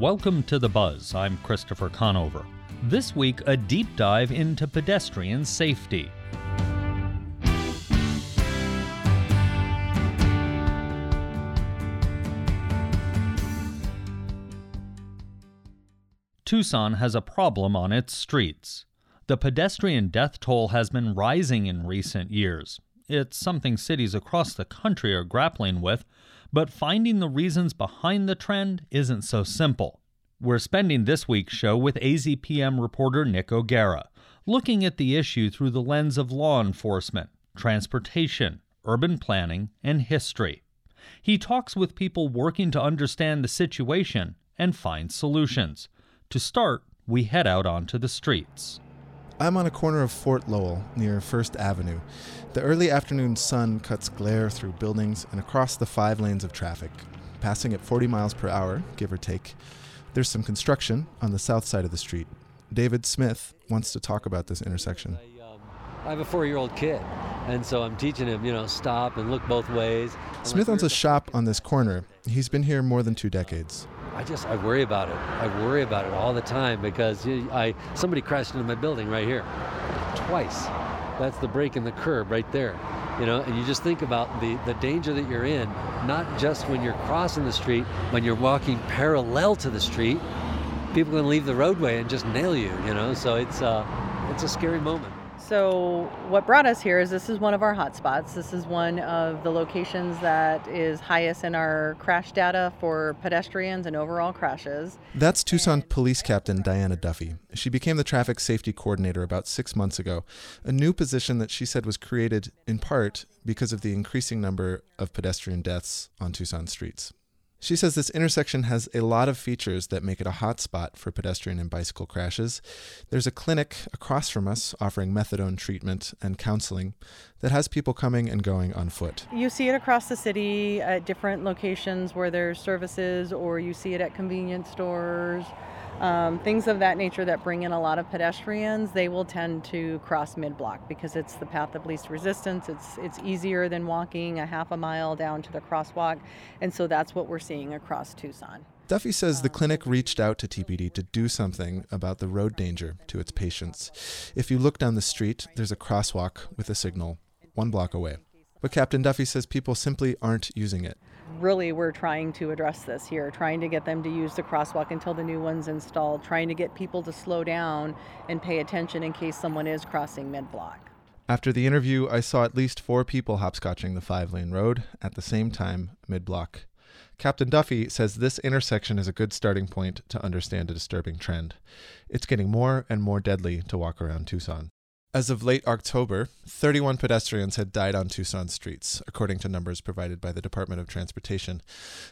Welcome to The Buzz. I'm Christopher Conover. This week, a deep dive into pedestrian safety. Tucson has a problem on its streets. The pedestrian death toll has been rising in recent years. It's something cities across the country are grappling with, but finding the reasons behind the trend isn't so simple. We're spending this week's show with AZPM reporter Nick O'Gara, looking at the issue through the lens of law enforcement, transportation, urban planning, and history. He talks with people working to understand the situation and find solutions. To start, we head out onto the streets. I'm on a corner of Fort Lowell near First Avenue. The early afternoon sun cuts glare through buildings and across the five lanes of traffic, passing at 40 miles per hour, give or take. There's some construction on the south side of the street. David Smith wants to talk about this intersection. I, um, I have a four year old kid, and so I'm teaching him, you know, stop and look both ways. I'm Smith like, owns a shop on this corner. He's been here more than two decades. I just I worry about it. I worry about it all the time because I somebody crashed into my building right here, twice. That's the break in the curb right there, you know. And you just think about the the danger that you're in, not just when you're crossing the street, when you're walking parallel to the street. People can leave the roadway and just nail you, you know. So it's uh, it's a scary moment. So, what brought us here is this is one of our hotspots. This is one of the locations that is highest in our crash data for pedestrians and overall crashes. That's Tucson Police Captain Diana Duffy. She became the traffic safety coordinator about six months ago, a new position that she said was created in part because of the increasing number of pedestrian deaths on Tucson streets. She says this intersection has a lot of features that make it a hot spot for pedestrian and bicycle crashes. There's a clinic across from us offering methadone treatment and counseling that has people coming and going on foot. You see it across the city at different locations where there's services, or you see it at convenience stores. Um, things of that nature that bring in a lot of pedestrians, they will tend to cross mid-block because it's the path of least resistance. It's it's easier than walking a half a mile down to the crosswalk, and so that's what we're seeing across Tucson. Duffy says the clinic reached out to TPD to do something about the road danger to its patients. If you look down the street, there's a crosswalk with a signal one block away. But Captain Duffy says people simply aren't using it. really we're trying to address this here trying to get them to use the crosswalk until the new one's installed trying to get people to slow down and pay attention in case someone is crossing mid-block After the interview, I saw at least four people hopscotching the five lane road at the same time mid block. Captain Duffy says this intersection is a good starting point to understand a disturbing trend. It's getting more and more deadly to walk around Tucson. As of late October, 31 pedestrians had died on Tucson streets, according to numbers provided by the Department of Transportation.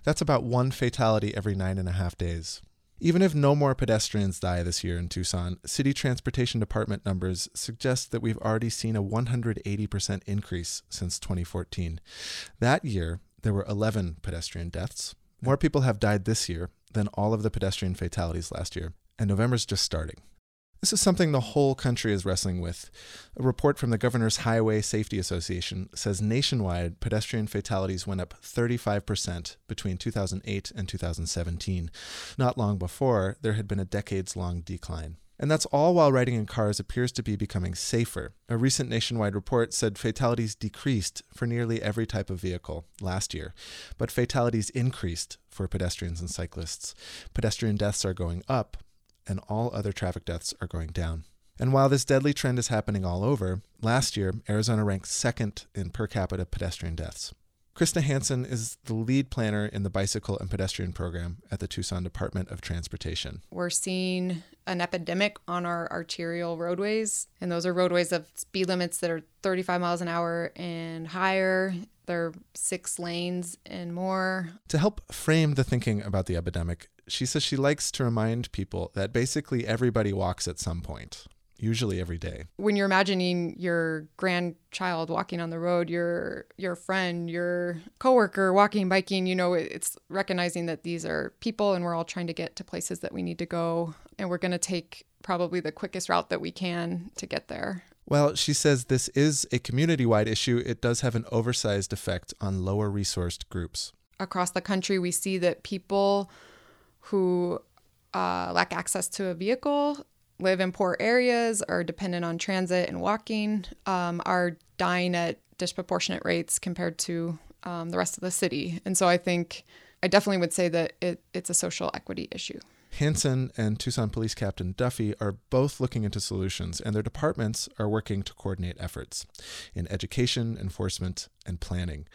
That's about one fatality every nine and a half days. Even if no more pedestrians die this year in Tucson, City Transportation Department numbers suggest that we've already seen a 180% increase since 2014. That year, there were 11 pedestrian deaths. More people have died this year than all of the pedestrian fatalities last year, and November's just starting. This is something the whole country is wrestling with. A report from the Governor's Highway Safety Association says nationwide pedestrian fatalities went up 35% between 2008 and 2017. Not long before, there had been a decades long decline. And that's all while riding in cars appears to be becoming safer. A recent nationwide report said fatalities decreased for nearly every type of vehicle last year, but fatalities increased for pedestrians and cyclists. Pedestrian deaths are going up, and all other traffic deaths are going down. And while this deadly trend is happening all over, last year, Arizona ranked second in per capita pedestrian deaths. Krista Hanson is the lead planner in the bicycle and pedestrian program at the Tucson Department of Transportation. We're seeing an epidemic on our arterial roadways, and those are roadways of speed limits that are 35 miles an hour and higher. They're six lanes and more. To help frame the thinking about the epidemic, she says she likes to remind people that basically everybody walks at some point, usually every day. When you're imagining your grandchild walking on the road, your your friend, your coworker walking, biking, you know, it's recognizing that these are people and we're all trying to get to places that we need to go and we're going to take probably the quickest route that we can to get there. Well, she says this is a community wide issue. It does have an oversized effect on lower resourced groups. across the country, we see that people who uh, lack access to a vehicle, live in poor areas, are dependent on transit and walking, um, are dying at disproportionate rates compared to um, the rest of the city. And so I think I definitely would say that it, it's a social equity issue. Hanson and Tucson Police Captain Duffy are both looking into solutions, and their departments are working to coordinate efforts in education, enforcement, and planning.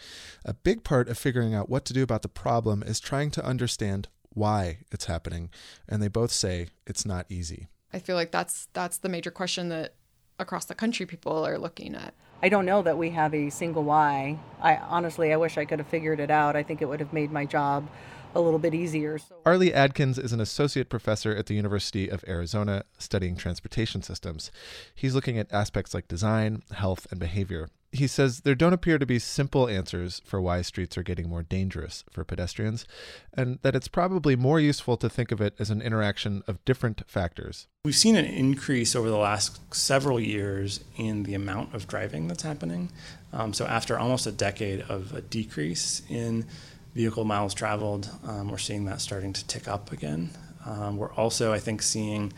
A big part of figuring out what to do about the problem is trying to understand why it's happening, and they both say it's not easy. I feel like that's that's the major question that across the country people are looking at. I don't know that we have a single why. I honestly, I wish I could have figured it out. I think it would have made my job a little bit easier. So. Arlie Adkins is an associate professor at the University of Arizona studying transportation systems. He's looking at aspects like design, health, and behavior. He says there don't appear to be simple answers for why streets are getting more dangerous for pedestrians, and that it's probably more useful to think of it as an interaction of different factors. We've seen an increase over the last several years in the amount of driving that's happening. Um, so, after almost a decade of a decrease in vehicle miles traveled, um, we're seeing that starting to tick up again. Um, we're also, I think, seeing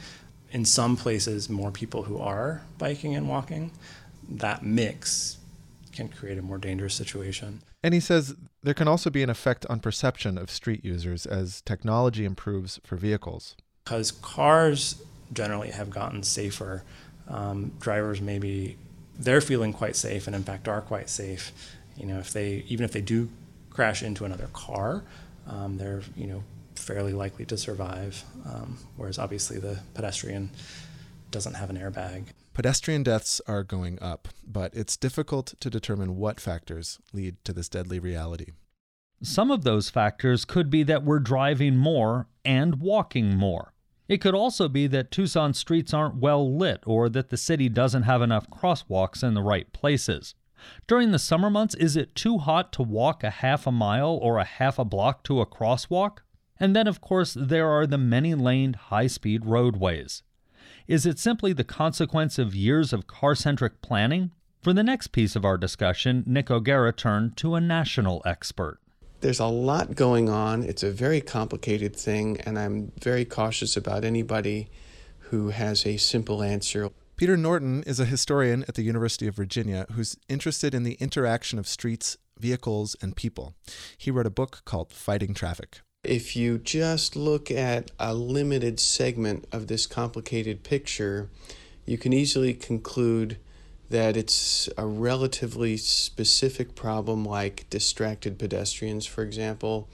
in some places more people who are biking and walking. That mix can create a more dangerous situation. And he says there can also be an effect on perception of street users as technology improves for vehicles. Because cars generally have gotten safer, um, drivers maybe they're feeling quite safe and in fact are quite safe. You know, if they even if they do crash into another car, um, they're you know fairly likely to survive. Um, whereas obviously the pedestrian doesn't have an airbag. Pedestrian deaths are going up, but it's difficult to determine what factors lead to this deadly reality. Some of those factors could be that we're driving more and walking more. It could also be that Tucson streets aren't well lit or that the city doesn't have enough crosswalks in the right places. During the summer months, is it too hot to walk a half a mile or a half a block to a crosswalk? And then, of course, there are the many laned high speed roadways. Is it simply the consequence of years of car centric planning? For the next piece of our discussion, Nick O'Gara turned to a national expert. There's a lot going on. It's a very complicated thing, and I'm very cautious about anybody who has a simple answer. Peter Norton is a historian at the University of Virginia who's interested in the interaction of streets, vehicles, and people. He wrote a book called Fighting Traffic. If you just look at a limited segment of this complicated picture, you can easily conclude that it's a relatively specific problem like distracted pedestrians, for example.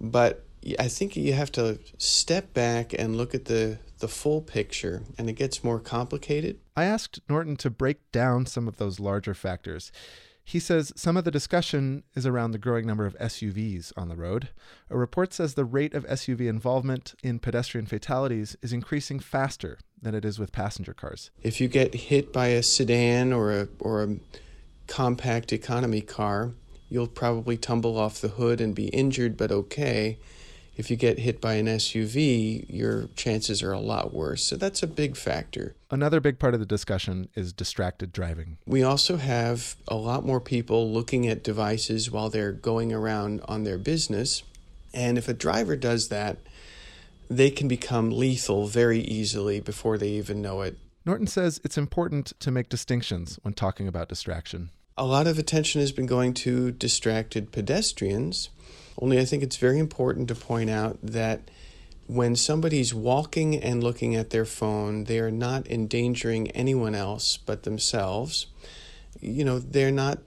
But I think you have to step back and look at the the full picture and it gets more complicated. I asked Norton to break down some of those larger factors. He says some of the discussion is around the growing number of SUVs on the road. A report says the rate of SUV involvement in pedestrian fatalities is increasing faster than it is with passenger cars. If you get hit by a sedan or a or a compact economy car, you'll probably tumble off the hood and be injured but okay if you get hit by an SUV, your chances are a lot worse. So that's a big factor. Another big part of the discussion is distracted driving. We also have a lot more people looking at devices while they're going around on their business. And if a driver does that, they can become lethal very easily before they even know it. Norton says it's important to make distinctions when talking about distraction. A lot of attention has been going to distracted pedestrians only I think it's very important to point out that when somebody's walking and looking at their phone, they are not endangering anyone else but themselves. You know, they're not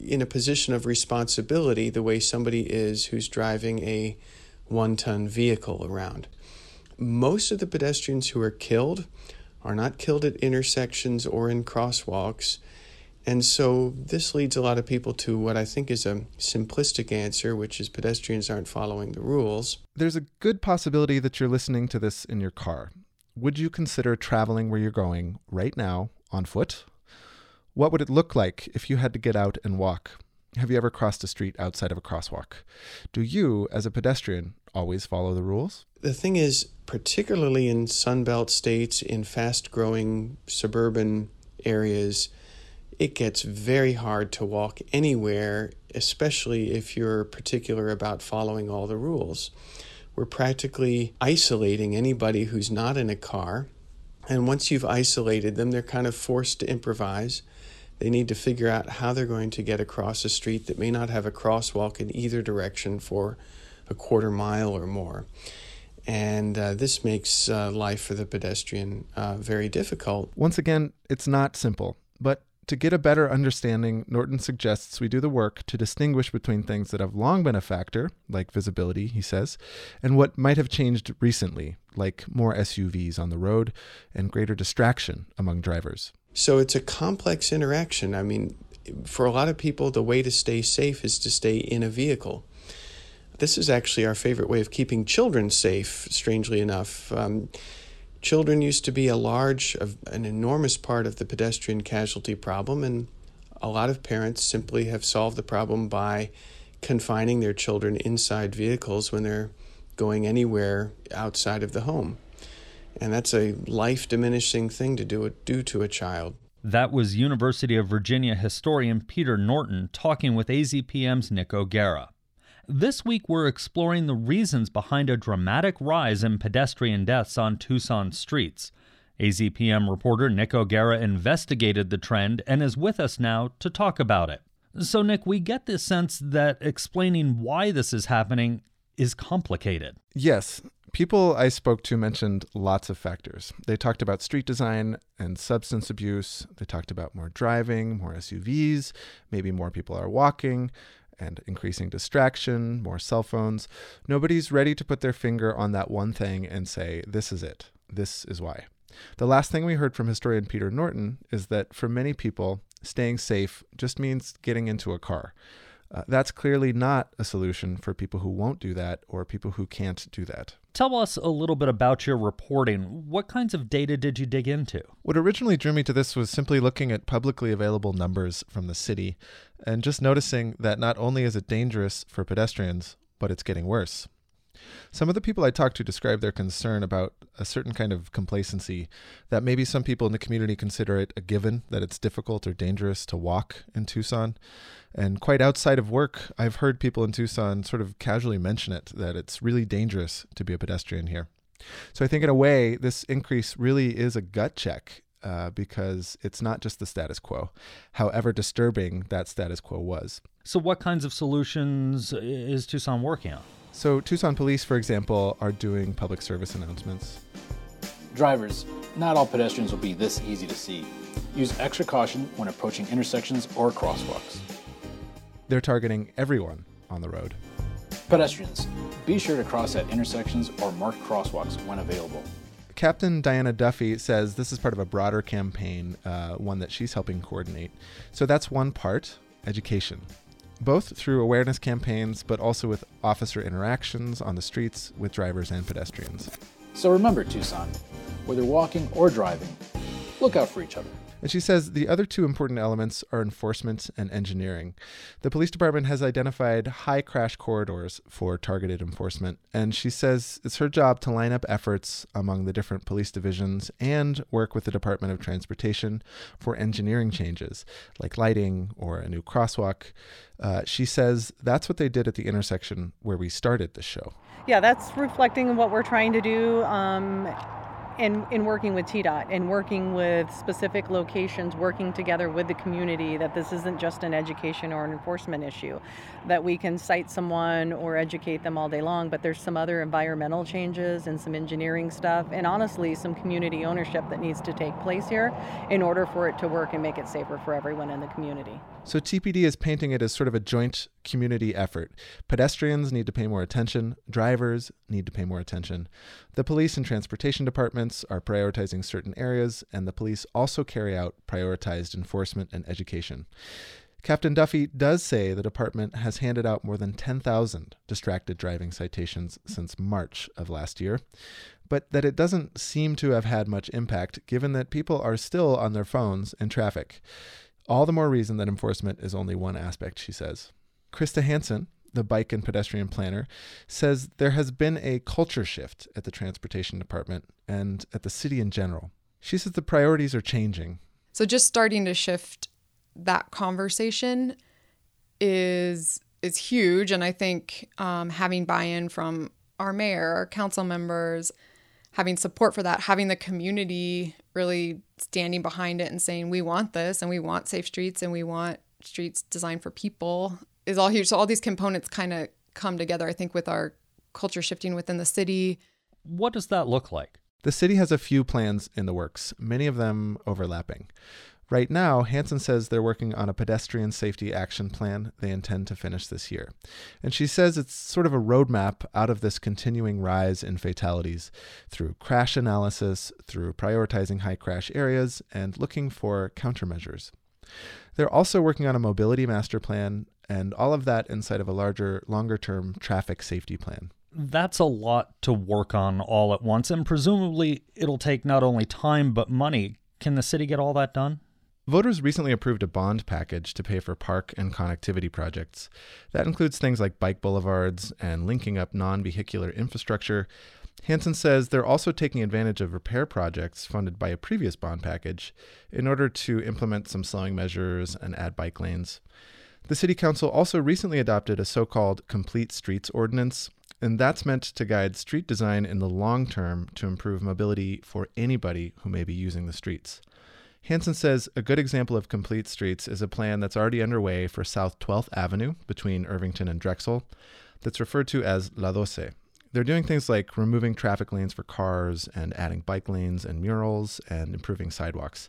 in a position of responsibility the way somebody is who's driving a one ton vehicle around. Most of the pedestrians who are killed are not killed at intersections or in crosswalks. And so this leads a lot of people to what I think is a simplistic answer, which is pedestrians aren't following the rules. There's a good possibility that you're listening to this in your car. Would you consider traveling where you're going right now on foot? What would it look like if you had to get out and walk? Have you ever crossed a street outside of a crosswalk? Do you, as a pedestrian, always follow the rules? The thing is, particularly in Sunbelt states, in fast growing suburban areas, it gets very hard to walk anywhere, especially if you're particular about following all the rules. we're practically isolating anybody who's not in a car. And once you've isolated them, they're kind of forced to improvise. They need to figure out how they're going to get across a street that may not have a crosswalk in either direction for a quarter mile or more. And uh, this makes uh, life for the pedestrian uh, very difficult. Once again, it's not simple, but to get a better understanding, Norton suggests we do the work to distinguish between things that have long been a factor, like visibility, he says, and what might have changed recently, like more SUVs on the road and greater distraction among drivers. So it's a complex interaction. I mean, for a lot of people, the way to stay safe is to stay in a vehicle. This is actually our favorite way of keeping children safe, strangely enough. Um, children used to be a large, an enormous part of the pedestrian casualty problem, and a lot of parents simply have solved the problem by confining their children inside vehicles when they're going anywhere outside of the home. And that's a life diminishing thing to do, do to a child. That was University of Virginia historian Peter Norton talking with AZPM's Nick O'Gara. This week, we're exploring the reasons behind a dramatic rise in pedestrian deaths on Tucson streets. AZPM reporter Nick O'Gara investigated the trend and is with us now to talk about it. So, Nick, we get this sense that explaining why this is happening is complicated. Yes. People I spoke to mentioned lots of factors. They talked about street design and substance abuse. They talked about more driving, more SUVs, maybe more people are walking and increasing distraction, more cell phones. Nobody's ready to put their finger on that one thing and say, this is it. This is why. The last thing we heard from historian Peter Norton is that for many people, staying safe just means getting into a car. Uh, that's clearly not a solution for people who won't do that or people who can't do that. Tell us a little bit about your reporting. What kinds of data did you dig into? What originally drew me to this was simply looking at publicly available numbers from the city and just noticing that not only is it dangerous for pedestrians, but it's getting worse. Some of the people I talked to described their concern about a certain kind of complacency that maybe some people in the community consider it a given that it's difficult or dangerous to walk in Tucson. And quite outside of work, I've heard people in Tucson sort of casually mention it that it's really dangerous to be a pedestrian here. So I think, in a way, this increase really is a gut check uh, because it's not just the status quo, however disturbing that status quo was. So, what kinds of solutions is Tucson working on? So, Tucson police, for example, are doing public service announcements. Drivers, not all pedestrians will be this easy to see. Use extra caution when approaching intersections or crosswalks. They're targeting everyone on the road. Pedestrians, be sure to cross at intersections or marked crosswalks when available. Captain Diana Duffy says this is part of a broader campaign, uh, one that she's helping coordinate. So that's one part education both through awareness campaigns, but also with officer interactions on the streets with drivers and pedestrians. So remember, Tucson, whether walking or driving, look out for each other. And she says the other two important elements are enforcement and engineering. The police department has identified high crash corridors for targeted enforcement, and she says it's her job to line up efforts among the different police divisions and work with the Department of Transportation for engineering changes, like lighting or a new crosswalk. Uh, she says that's what they did at the intersection where we started the show. Yeah, that's reflecting what we're trying to do. Um, in, in working with TDOT and working with specific locations, working together with the community, that this isn't just an education or an enforcement issue, that we can cite someone or educate them all day long, but there's some other environmental changes and some engineering stuff, and honestly, some community ownership that needs to take place here in order for it to work and make it safer for everyone in the community. So TPD is painting it as sort of a joint community effort. Pedestrians need to pay more attention, drivers need to pay more attention. The police and transportation departments are prioritizing certain areas, and the police also carry out prioritized enforcement and education. Captain Duffy does say the department has handed out more than 10,000 distracted driving citations since March of last year, but that it doesn't seem to have had much impact given that people are still on their phones in traffic. All the more reason that enforcement is only one aspect, she says. Krista Hanson, the bike and pedestrian planner, says there has been a culture shift at the transportation department and at the city in general. She says the priorities are changing. So just starting to shift that conversation is is huge, and I think um, having buy-in from our mayor, our council members, having support for that, having the community really standing behind it and saying, we want this and we want safe streets and we want streets designed for people is all huge. So all these components kind of come together, I think, with our culture shifting within the city. What does that look like? The city has a few plans in the works, many of them overlapping. Right now, Hanson says they're working on a pedestrian safety action plan they intend to finish this year. And she says it's sort of a roadmap out of this continuing rise in fatalities through crash analysis, through prioritizing high crash areas, and looking for countermeasures. They're also working on a mobility master plan, and all of that inside of a larger, longer term traffic safety plan. That's a lot to work on all at once, and presumably it'll take not only time but money. Can the city get all that done? Voters recently approved a bond package to pay for park and connectivity projects. That includes things like bike boulevards and linking up non vehicular infrastructure. Hanson says they're also taking advantage of repair projects funded by a previous bond package in order to implement some slowing measures and add bike lanes. The City Council also recently adopted a so called Complete Streets Ordinance, and that's meant to guide street design in the long term to improve mobility for anybody who may be using the streets. Hanson says a good example of complete streets is a plan that's already underway for South 12th Avenue between Irvington and Drexel that's referred to as La Doce. They're doing things like removing traffic lanes for cars and adding bike lanes and murals and improving sidewalks.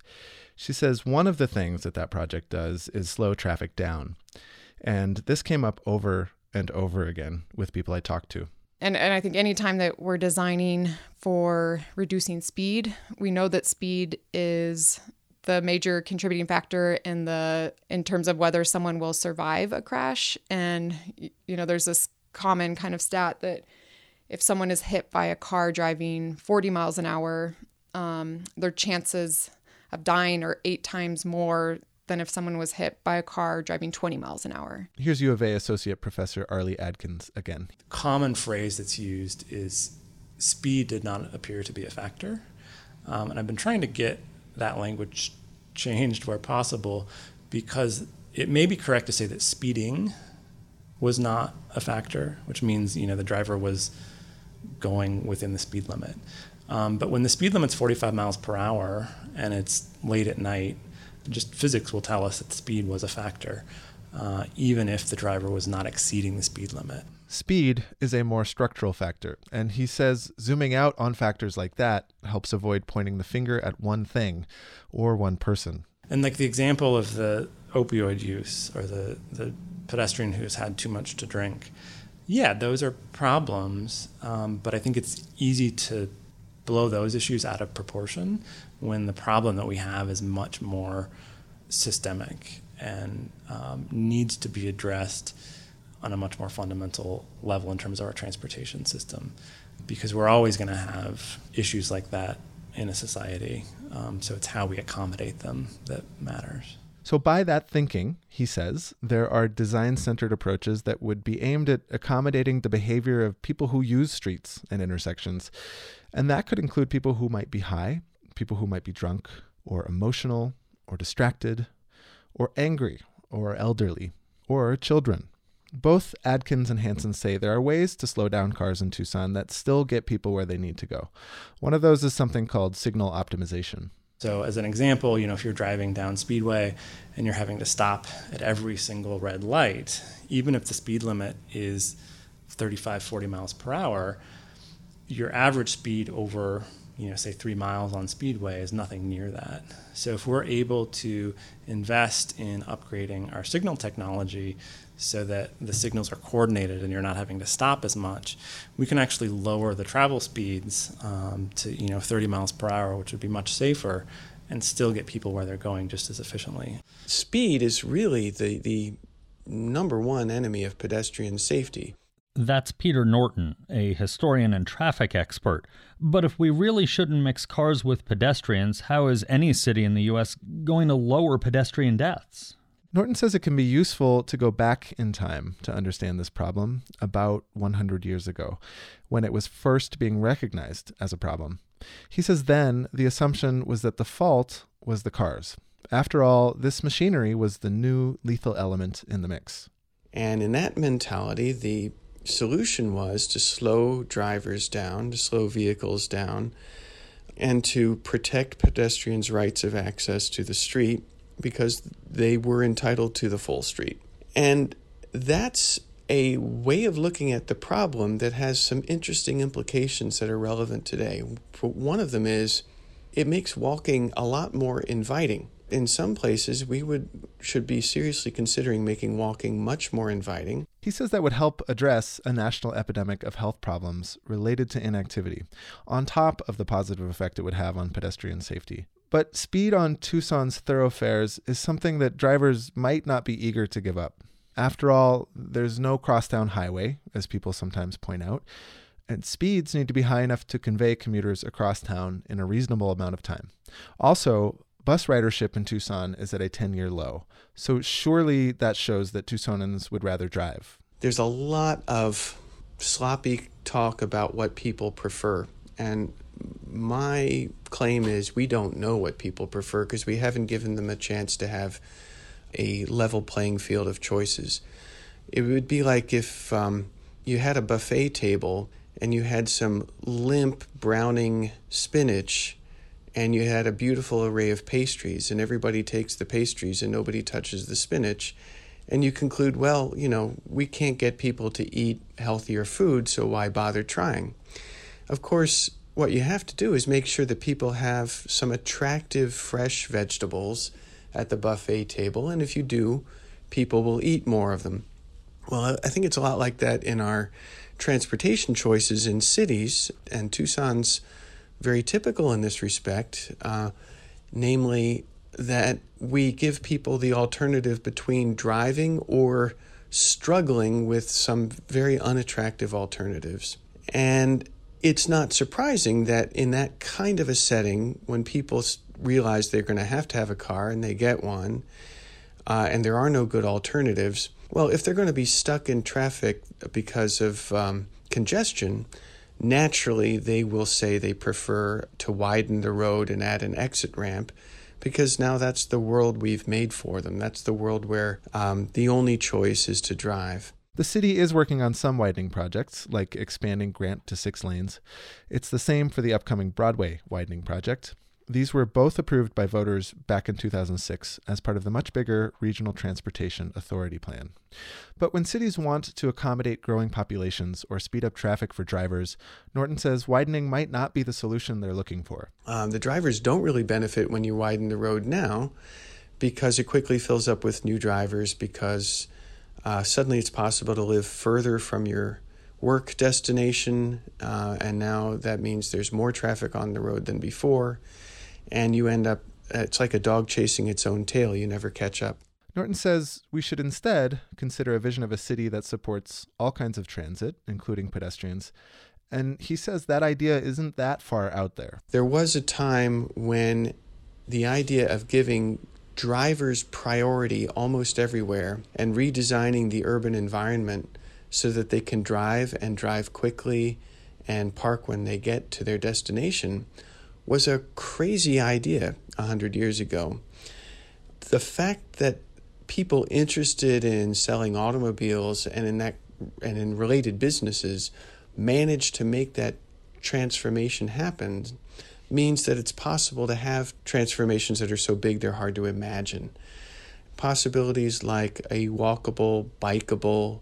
She says one of the things that that project does is slow traffic down. And this came up over and over again with people I talked to. And, and I think anytime that we're designing for reducing speed, we know that speed is the major contributing factor in the in terms of whether someone will survive a crash and you know there's this common kind of stat that if someone is hit by a car driving 40 miles an hour um, their chances of dying are eight times more than if someone was hit by a car driving 20 miles an hour. Here's U of A Associate Professor Arlie Adkins again. The Common phrase that's used is speed did not appear to be a factor. Um, and I've been trying to get that language changed where possible because it may be correct to say that speeding was not a factor, which means you know the driver was going within the speed limit. Um, but when the speed limit's 45 miles per hour and it's late at night, just physics will tell us that speed was a factor, uh, even if the driver was not exceeding the speed limit. Speed is a more structural factor, and he says zooming out on factors like that helps avoid pointing the finger at one thing or one person. And like the example of the opioid use or the, the pedestrian who's had too much to drink, yeah, those are problems, um, but I think it's easy to blow those issues out of proportion when the problem that we have is much more systemic and um, needs to be addressed on a much more fundamental level in terms of our transportation system because we're always going to have issues like that in a society. Um, so it's how we accommodate them that matters. So, by that thinking, he says, there are design centered approaches that would be aimed at accommodating the behavior of people who use streets and intersections. And that could include people who might be high, people who might be drunk, or emotional, or distracted, or angry, or elderly, or children. Both Adkins and Hanson say there are ways to slow down cars in Tucson that still get people where they need to go. One of those is something called signal optimization. So, as an example, you know, if you're driving down Speedway and you're having to stop at every single red light, even if the speed limit is 35, 40 miles per hour, your average speed over, you know, say three miles on Speedway is nothing near that. So, if we're able to invest in upgrading our signal technology so that the signals are coordinated and you're not having to stop as much, we can actually lower the travel speeds um, to you know 30 miles per hour, which would be much safer, and still get people where they're going just as efficiently. Speed is really the the number one enemy of pedestrian safety. That's Peter Norton, a historian and traffic expert. But if we really shouldn't mix cars with pedestrians, how is any city in the U.S. going to lower pedestrian deaths? Norton says it can be useful to go back in time to understand this problem about 100 years ago, when it was first being recognized as a problem. He says then the assumption was that the fault was the cars. After all, this machinery was the new lethal element in the mix. And in that mentality, the solution was to slow drivers down, to slow vehicles down, and to protect pedestrians' rights of access to the street because they were entitled to the full street. And that's a way of looking at the problem that has some interesting implications that are relevant today. One of them is it makes walking a lot more inviting. In some places, we would should be seriously considering making walking much more inviting. He says that would help address a national epidemic of health problems related to inactivity, on top of the positive effect it would have on pedestrian safety. But speed on Tucson's thoroughfares is something that drivers might not be eager to give up. After all, there's no crosstown highway, as people sometimes point out, and speeds need to be high enough to convey commuters across town in a reasonable amount of time. Also, bus ridership in Tucson is at a 10 year low, so surely that shows that Tucsonans would rather drive. There's a lot of sloppy talk about what people prefer, and my claim is we don't know what people prefer because we haven't given them a chance to have a level playing field of choices. It would be like if um, you had a buffet table and you had some limp browning spinach and you had a beautiful array of pastries and everybody takes the pastries and nobody touches the spinach and you conclude well you know we can't get people to eat healthier food so why bother trying of course what you have to do is make sure that people have some attractive fresh vegetables at the buffet table. And if you do, people will eat more of them. Well, I think it's a lot like that in our transportation choices in cities, and Tucson's very typical in this respect, uh, namely that we give people the alternative between driving or struggling with some very unattractive alternatives. And it's not surprising that in that kind of a setting, when people realize they're going to have to have a car and they get one, uh, and there are no good alternatives, well, if they're going to be stuck in traffic because of um, congestion, naturally they will say they prefer to widen the road and add an exit ramp because now that's the world we've made for them. That's the world where um, the only choice is to drive. The city is working on some widening projects, like expanding Grant to six lanes. It's the same for the upcoming Broadway widening project. These were both approved by voters back in 2006 as part of the much bigger Regional Transportation Authority Plan. But when cities want to accommodate growing populations or speed up traffic for drivers, Norton says widening might not be the solution they're looking for. Um, the drivers don't really benefit when you widen the road now because it quickly fills up with new drivers because uh, suddenly it's possible to live further from your work destination, uh, and now that means there's more traffic on the road than before and you end up, it's like a dog chasing its own tail. You never catch up. Norton says we should instead consider a vision of a city that supports all kinds of transit, including pedestrians. And he says that idea isn't that far out there. There was a time when the idea of giving drivers priority almost everywhere and redesigning the urban environment so that they can drive and drive quickly and park when they get to their destination was a crazy idea 100 years ago. The fact that people interested in selling automobiles and in that and in related businesses managed to make that transformation happen means that it's possible to have transformations that are so big they're hard to imagine. Possibilities like a walkable, bikeable,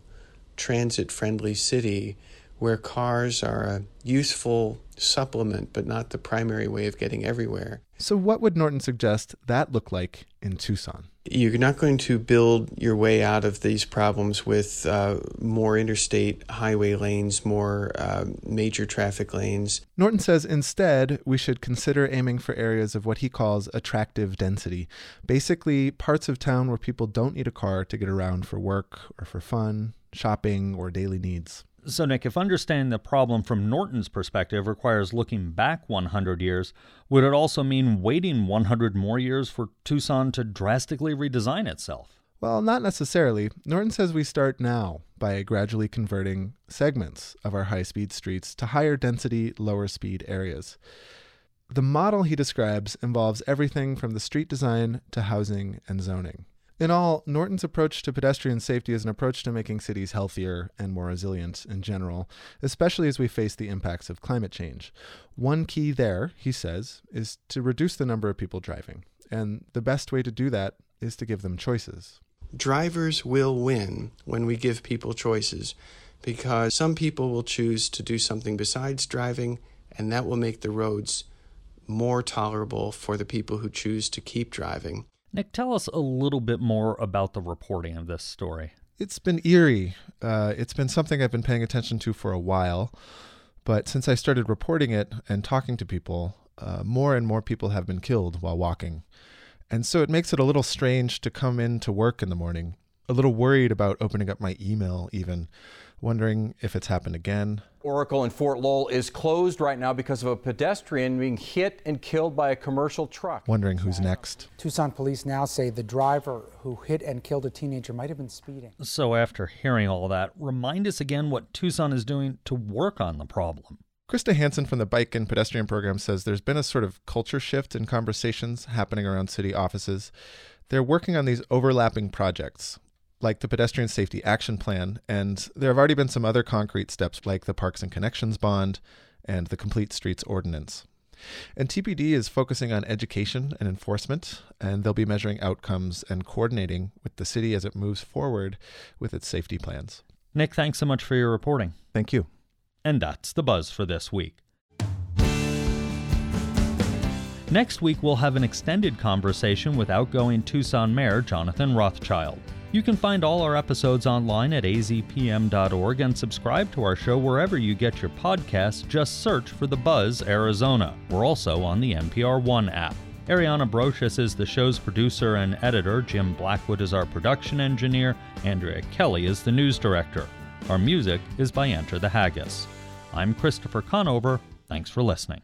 transit friendly city where cars are a useful supplement, but not the primary way of getting everywhere. So, what would Norton suggest that look like in Tucson? You're not going to build your way out of these problems with uh, more interstate highway lanes, more uh, major traffic lanes. Norton says instead, we should consider aiming for areas of what he calls attractive density. Basically, parts of town where people don't need a car to get around for work or for fun, shopping, or daily needs. So, Nick, if understanding the problem from Norton's perspective requires looking back 100 years, would it also mean waiting 100 more years for Tucson to drastically redesign itself? Well, not necessarily. Norton says we start now by gradually converting segments of our high speed streets to higher density, lower speed areas. The model he describes involves everything from the street design to housing and zoning. In all, Norton's approach to pedestrian safety is an approach to making cities healthier and more resilient in general, especially as we face the impacts of climate change. One key there, he says, is to reduce the number of people driving. And the best way to do that is to give them choices. Drivers will win when we give people choices because some people will choose to do something besides driving, and that will make the roads more tolerable for the people who choose to keep driving. Nick, tell us a little bit more about the reporting of this story. It's been eerie. Uh, it's been something I've been paying attention to for a while. But since I started reporting it and talking to people, uh, more and more people have been killed while walking. And so it makes it a little strange to come in to work in the morning, a little worried about opening up my email, even wondering if it's happened again. Oracle in Fort Lowell is closed right now because of a pedestrian being hit and killed by a commercial truck. Wondering who's next. Tucson police now say the driver who hit and killed a teenager might have been speeding. So, after hearing all that, remind us again what Tucson is doing to work on the problem. Krista Hanson from the Bike and Pedestrian Program says there's been a sort of culture shift in conversations happening around city offices. They're working on these overlapping projects like the Pedestrian Safety Action Plan, and there have already been some other concrete steps like the Parks and Connections Bond and the Complete Streets Ordinance. And TPD is focusing on education and enforcement, and they'll be measuring outcomes and coordinating with the city as it moves forward with its safety plans. Nick, thanks so much for your reporting. Thank you. And that's the buzz for this week. Next week, we'll have an extended conversation with outgoing Tucson Mayor Jonathan Rothschild. You can find all our episodes online at azpm.org and subscribe to our show wherever you get your podcasts. Just search for The Buzz Arizona. We're also on the NPR One app. Ariana Brocious is the show's producer and editor. Jim Blackwood is our production engineer. Andrea Kelly is the news director. Our music is by Enter the Haggis. I'm Christopher Conover. Thanks for listening.